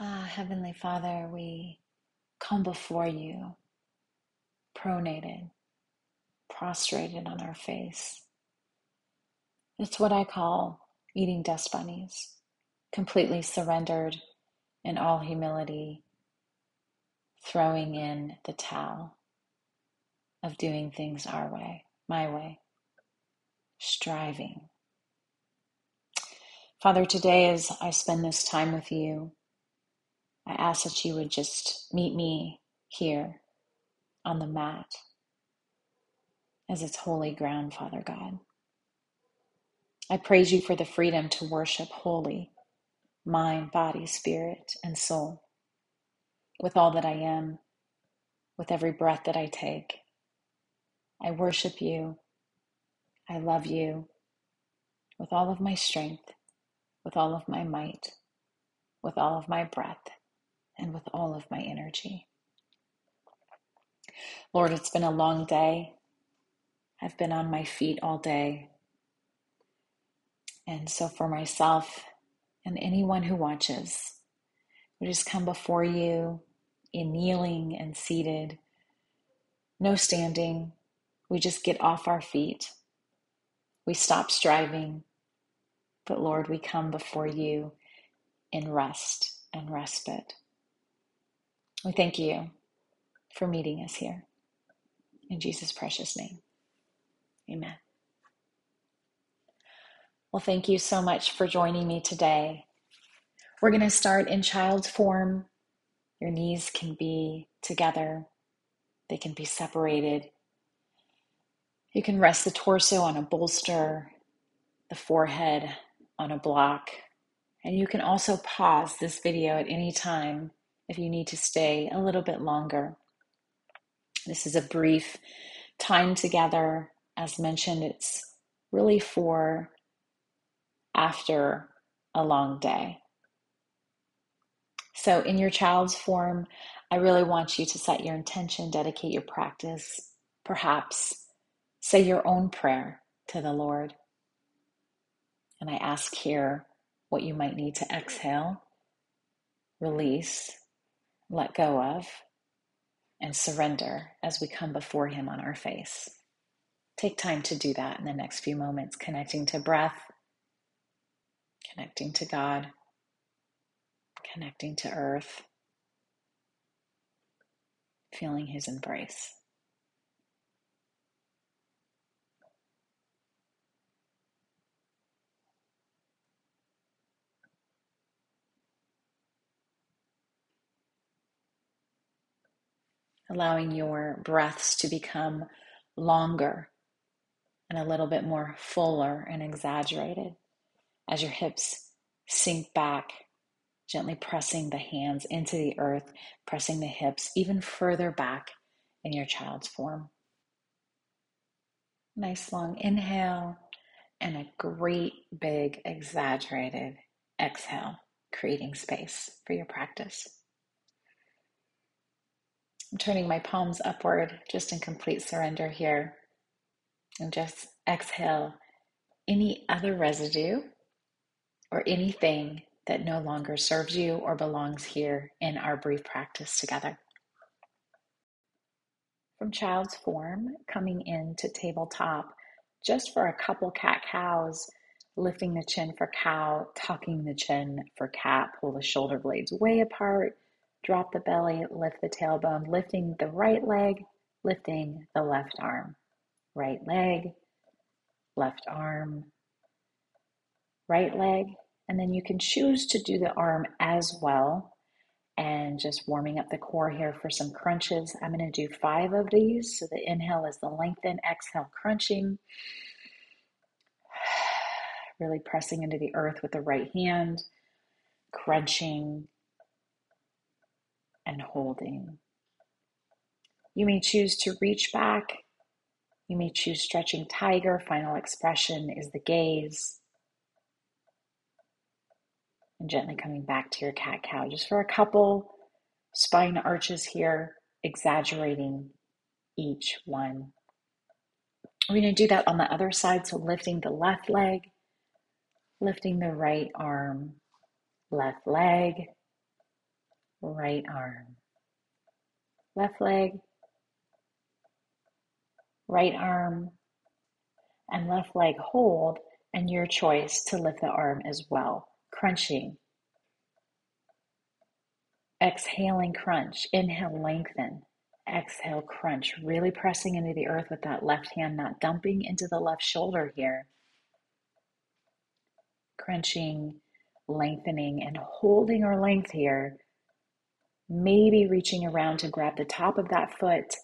Ah, Heavenly Father, we come before you, pronated, prostrated on our face. It's what I call eating dust bunnies, completely surrendered in all humility, throwing in the towel of doing things our way, my way, striving. Father, today as I spend this time with you, I ask that you would just meet me here on the mat as it's wholly ground, Father God. I praise you for the freedom to worship holy, mind, body, spirit, and soul, with all that I am, with every breath that I take. I worship you. I love you with all of my strength, with all of my might, with all of my breath and with all of my energy. Lord, it's been a long day. I've been on my feet all day. And so, for myself and anyone who watches, we just come before you in kneeling and seated, no standing. We just get off our feet. We stop striving. But Lord, we come before you in rest and respite. We thank you for meeting us here. In Jesus' precious name, amen. Well, thank you so much for joining me today. We're going to start in child's form. Your knees can be together, they can be separated. You can rest the torso on a bolster, the forehead on a block, and you can also pause this video at any time if you need to stay a little bit longer. This is a brief time together. As mentioned, it's really for after a long day. So, in your child's form, I really want you to set your intention, dedicate your practice, perhaps say your own prayer to the Lord. And I ask here what you might need to exhale, release, let go of, and surrender as we come before Him on our face. Take time to do that in the next few moments, connecting to breath, connecting to God, connecting to earth, feeling His embrace. Allowing your breaths to become longer and a little bit more fuller and exaggerated as your hips sink back, gently pressing the hands into the earth, pressing the hips even further back in your child's form. Nice long inhale and a great big exaggerated exhale, creating space for your practice. Turning my palms upward just in complete surrender here. And just exhale any other residue or anything that no longer serves you or belongs here in our brief practice together. From child's form, coming into tabletop, just for a couple cat cows, lifting the chin for cow, tucking the chin for cat, pull the shoulder blades way apart, Drop the belly, lift the tailbone, lifting the right leg, lifting the left arm. Right leg, left arm, right leg. And then you can choose to do the arm as well. And just warming up the core here for some crunches. I'm going to do five of these. So the inhale is the lengthen, exhale, crunching. Really pressing into the earth with the right hand, crunching, and holding. You may choose to reach back. You may choose stretching tiger. Final expression is the gaze. And gently coming back to your cat cow just for a couple spine arches here, exaggerating each one. We're going to do that on the other side. So lifting the left leg, lifting the right arm, left leg, right arm, left leg, right arm, and left leg hold, and your choice to lift the arm as well, crunching. Exhaling, crunch. Inhale, lengthen. Exhale, crunch. Really pressing into the earth with that left hand, not dumping into the left shoulder here. Crunching, lengthening, and holding our length here. Maybe reaching around to grab the top of that foot.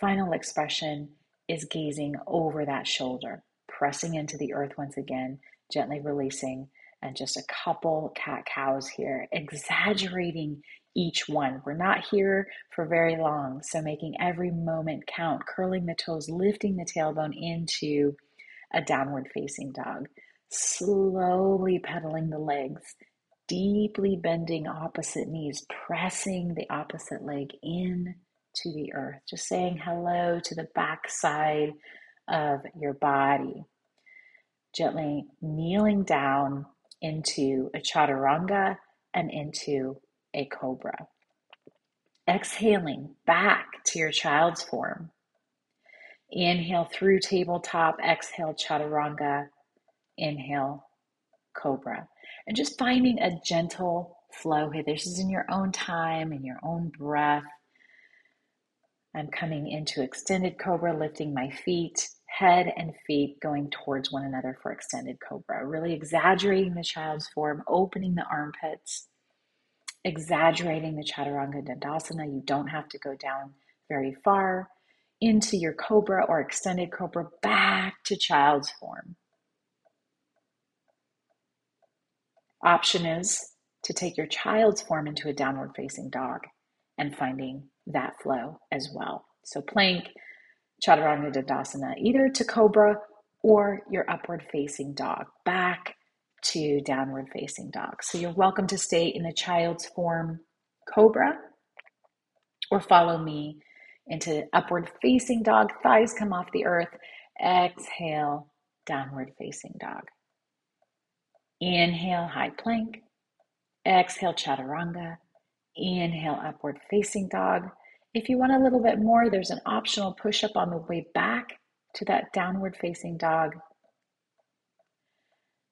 Final expression is gazing over that shoulder, pressing into the earth once again, gently releasing, and just a couple cat cows here, exaggerating each one. We're not here for very long, so making every moment count, curling the toes, lifting the tailbone into a downward facing dog, slowly pedaling the legs, deeply bending opposite knees, pressing the opposite leg in to the earth, just saying hello to the back side of your body. Gently kneeling down into a chaturanga and into a cobra. Exhaling back to your child's form. Inhale through tabletop, exhale chaturanga, inhale cobra. And just finding a gentle flow here. This is in your own time, in your own breath. I'm coming into extended cobra, lifting my feet, head and feet going towards one another for extended cobra. Really exaggerating the child's form, opening the armpits, exaggerating the chaturanga dandasana. You don't have to go down very far into your cobra or extended cobra back to child's form. Option is to take your child's form into a downward facing dog and finding that flow as well. So plank, chaturanga dandasana, either to cobra or your upward facing dog, back to downward facing dog. So you're welcome to stay in the child's form cobra or follow me into upward facing dog. Thighs come off the earth. Exhale, downward facing dog. Inhale, high plank. Exhale, chaturanga. Inhale, upward facing dog. If you want a little bit more, there's an optional push up on the way back to that downward facing dog.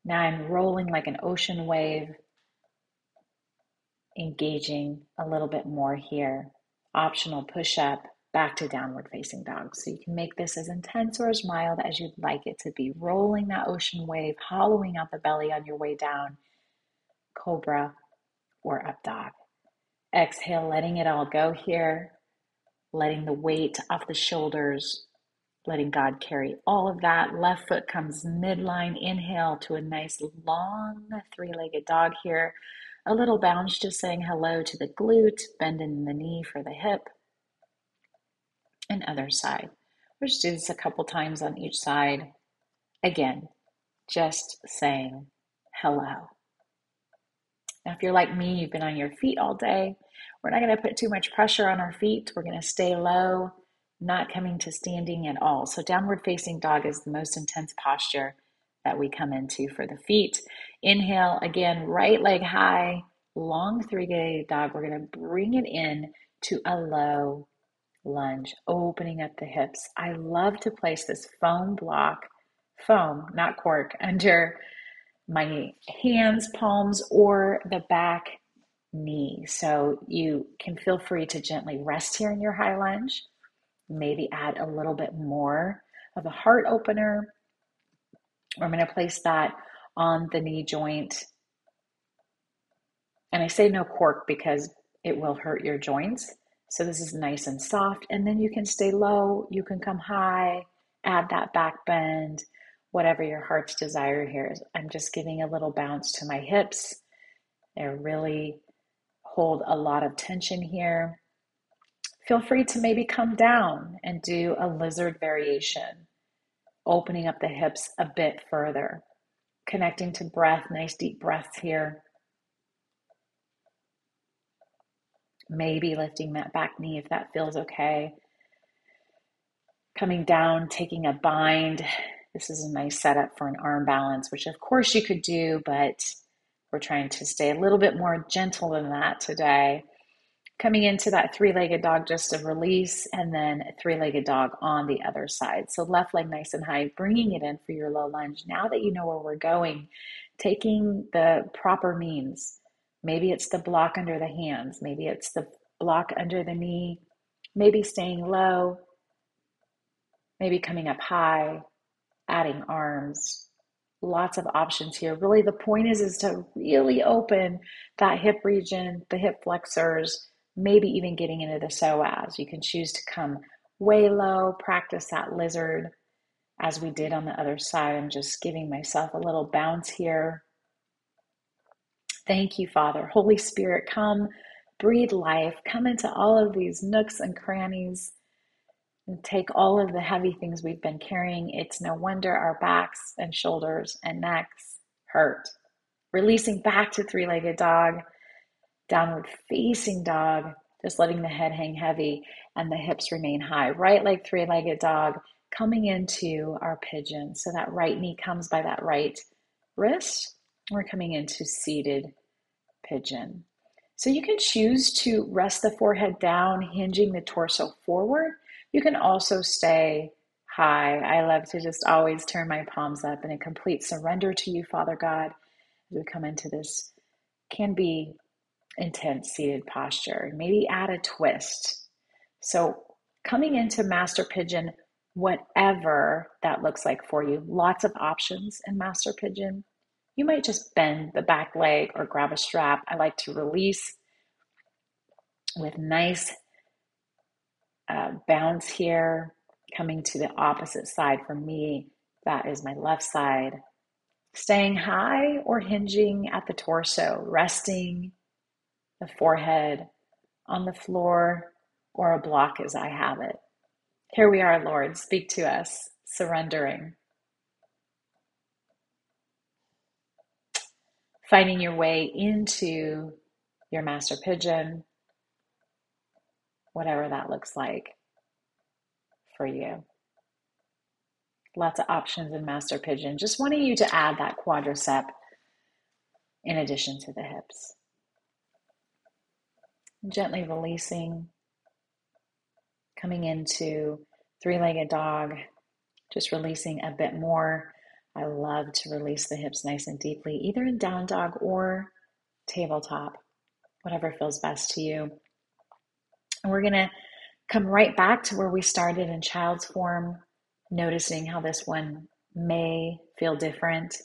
Now I'm rolling like an ocean wave, engaging a little bit more here. Optional push up back to downward facing dog. So you can make this as intense or as mild as you'd like it to be. Rolling that ocean wave, hollowing out the belly on your way down, cobra or up dog. Exhale, letting it all go here letting the weight off the shoulders, letting God carry all of that. Left foot comes midline. Inhale to a nice long three legged dog here. A little bounce, just saying hello to the glute, bending the knee for the hip. And other side. We'll just do this a couple times on each side. Again, just saying hello. Now, if you're like me, you've been on your feet all day, we're not going to put too much pressure on our feet. We're going to stay low, not coming to standing at all. So, downward facing dog is the most intense posture that we come into for the feet. Inhale, again, right leg high, long three legged dog. We're going to bring it in to a low lunge, opening up the hips. I love to place this foam block, foam, not cork, under my hands, palms, or the back knee. So you can feel free to gently rest here in your high lunge. Maybe add a little bit more of a heart opener. I'm going to place that on the knee joint. And I say no cork because it will hurt your joints. So this is nice and soft. And then you can stay low, you can come high, add that back bend, whatever your heart's desire here is. I'm just giving a little bounce to my hips. They're really hold a lot of tension here. Feel free to maybe come down and do a lizard variation, opening up the hips a bit further, connecting to breath, nice deep breaths here. Maybe lifting that back knee if that feels okay. Coming down, taking a bind. This is a nice setup for an arm balance, which of course you could do, but we're trying to stay a little bit more gentle than that today. Coming into that three legged dog, just a release, and then a three legged dog on the other side. So, left leg nice and high, bringing it in for your low lunge. Now that you know where we're going, taking the proper means. Maybe it's the block under the hands, maybe it's the block under the knee, maybe staying low, maybe coming up high, adding arms. Lots of options here. Really, the point is is to really open that hip region, the hip flexors, maybe even getting into the psoas. You can choose to come way low, practice that lizard as we did on the other side. I'm just giving myself a little bounce here. Thank you, Father. Holy Spirit, come breathe life, come into all of these nooks and crannies and take all of the heavy things we've been carrying. It's no wonder our backs and shoulders and necks hurt. Releasing back to three legged dog, downward facing dog, just letting the head hang heavy and the hips remain high. Right leg, three legged dog, coming into our pigeon. So that right knee comes by that right wrist. We're coming into seated pigeon. So you can choose to rest the forehead down, hinging the torso forward. You can also stay high. I love to just always turn my palms up in a complete surrender to you, Father God, as we come into this can be intense seated posture. Maybe add a twist. So coming into master pigeon, whatever that looks like for you, lots of options in master pigeon. You might just bend the back leg or grab a strap. I like to release with nice uh, bounce here, coming to the opposite side for me. That is my left side. Staying high or hinging at the torso, resting the forehead on the floor or a block as I have it. Here we are, Lord. Speak to us, surrendering. Finding your way into your master pigeon, whatever that looks like for you. Lots of options in master pigeon. Just wanting you to add that quadricep in addition to the hips. Gently releasing, coming into three legged dog, just releasing a bit more I love to release the hips nice and deeply, either in down dog or tabletop, whatever feels best to you. And we're going to come right back to where we started in child's form, noticing how this one may feel different.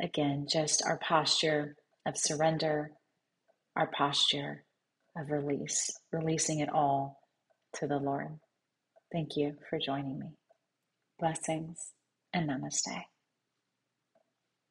Again, just our posture of surrender, our posture of release, releasing it all to the Lord. Thank you for joining me. Blessings and namaste.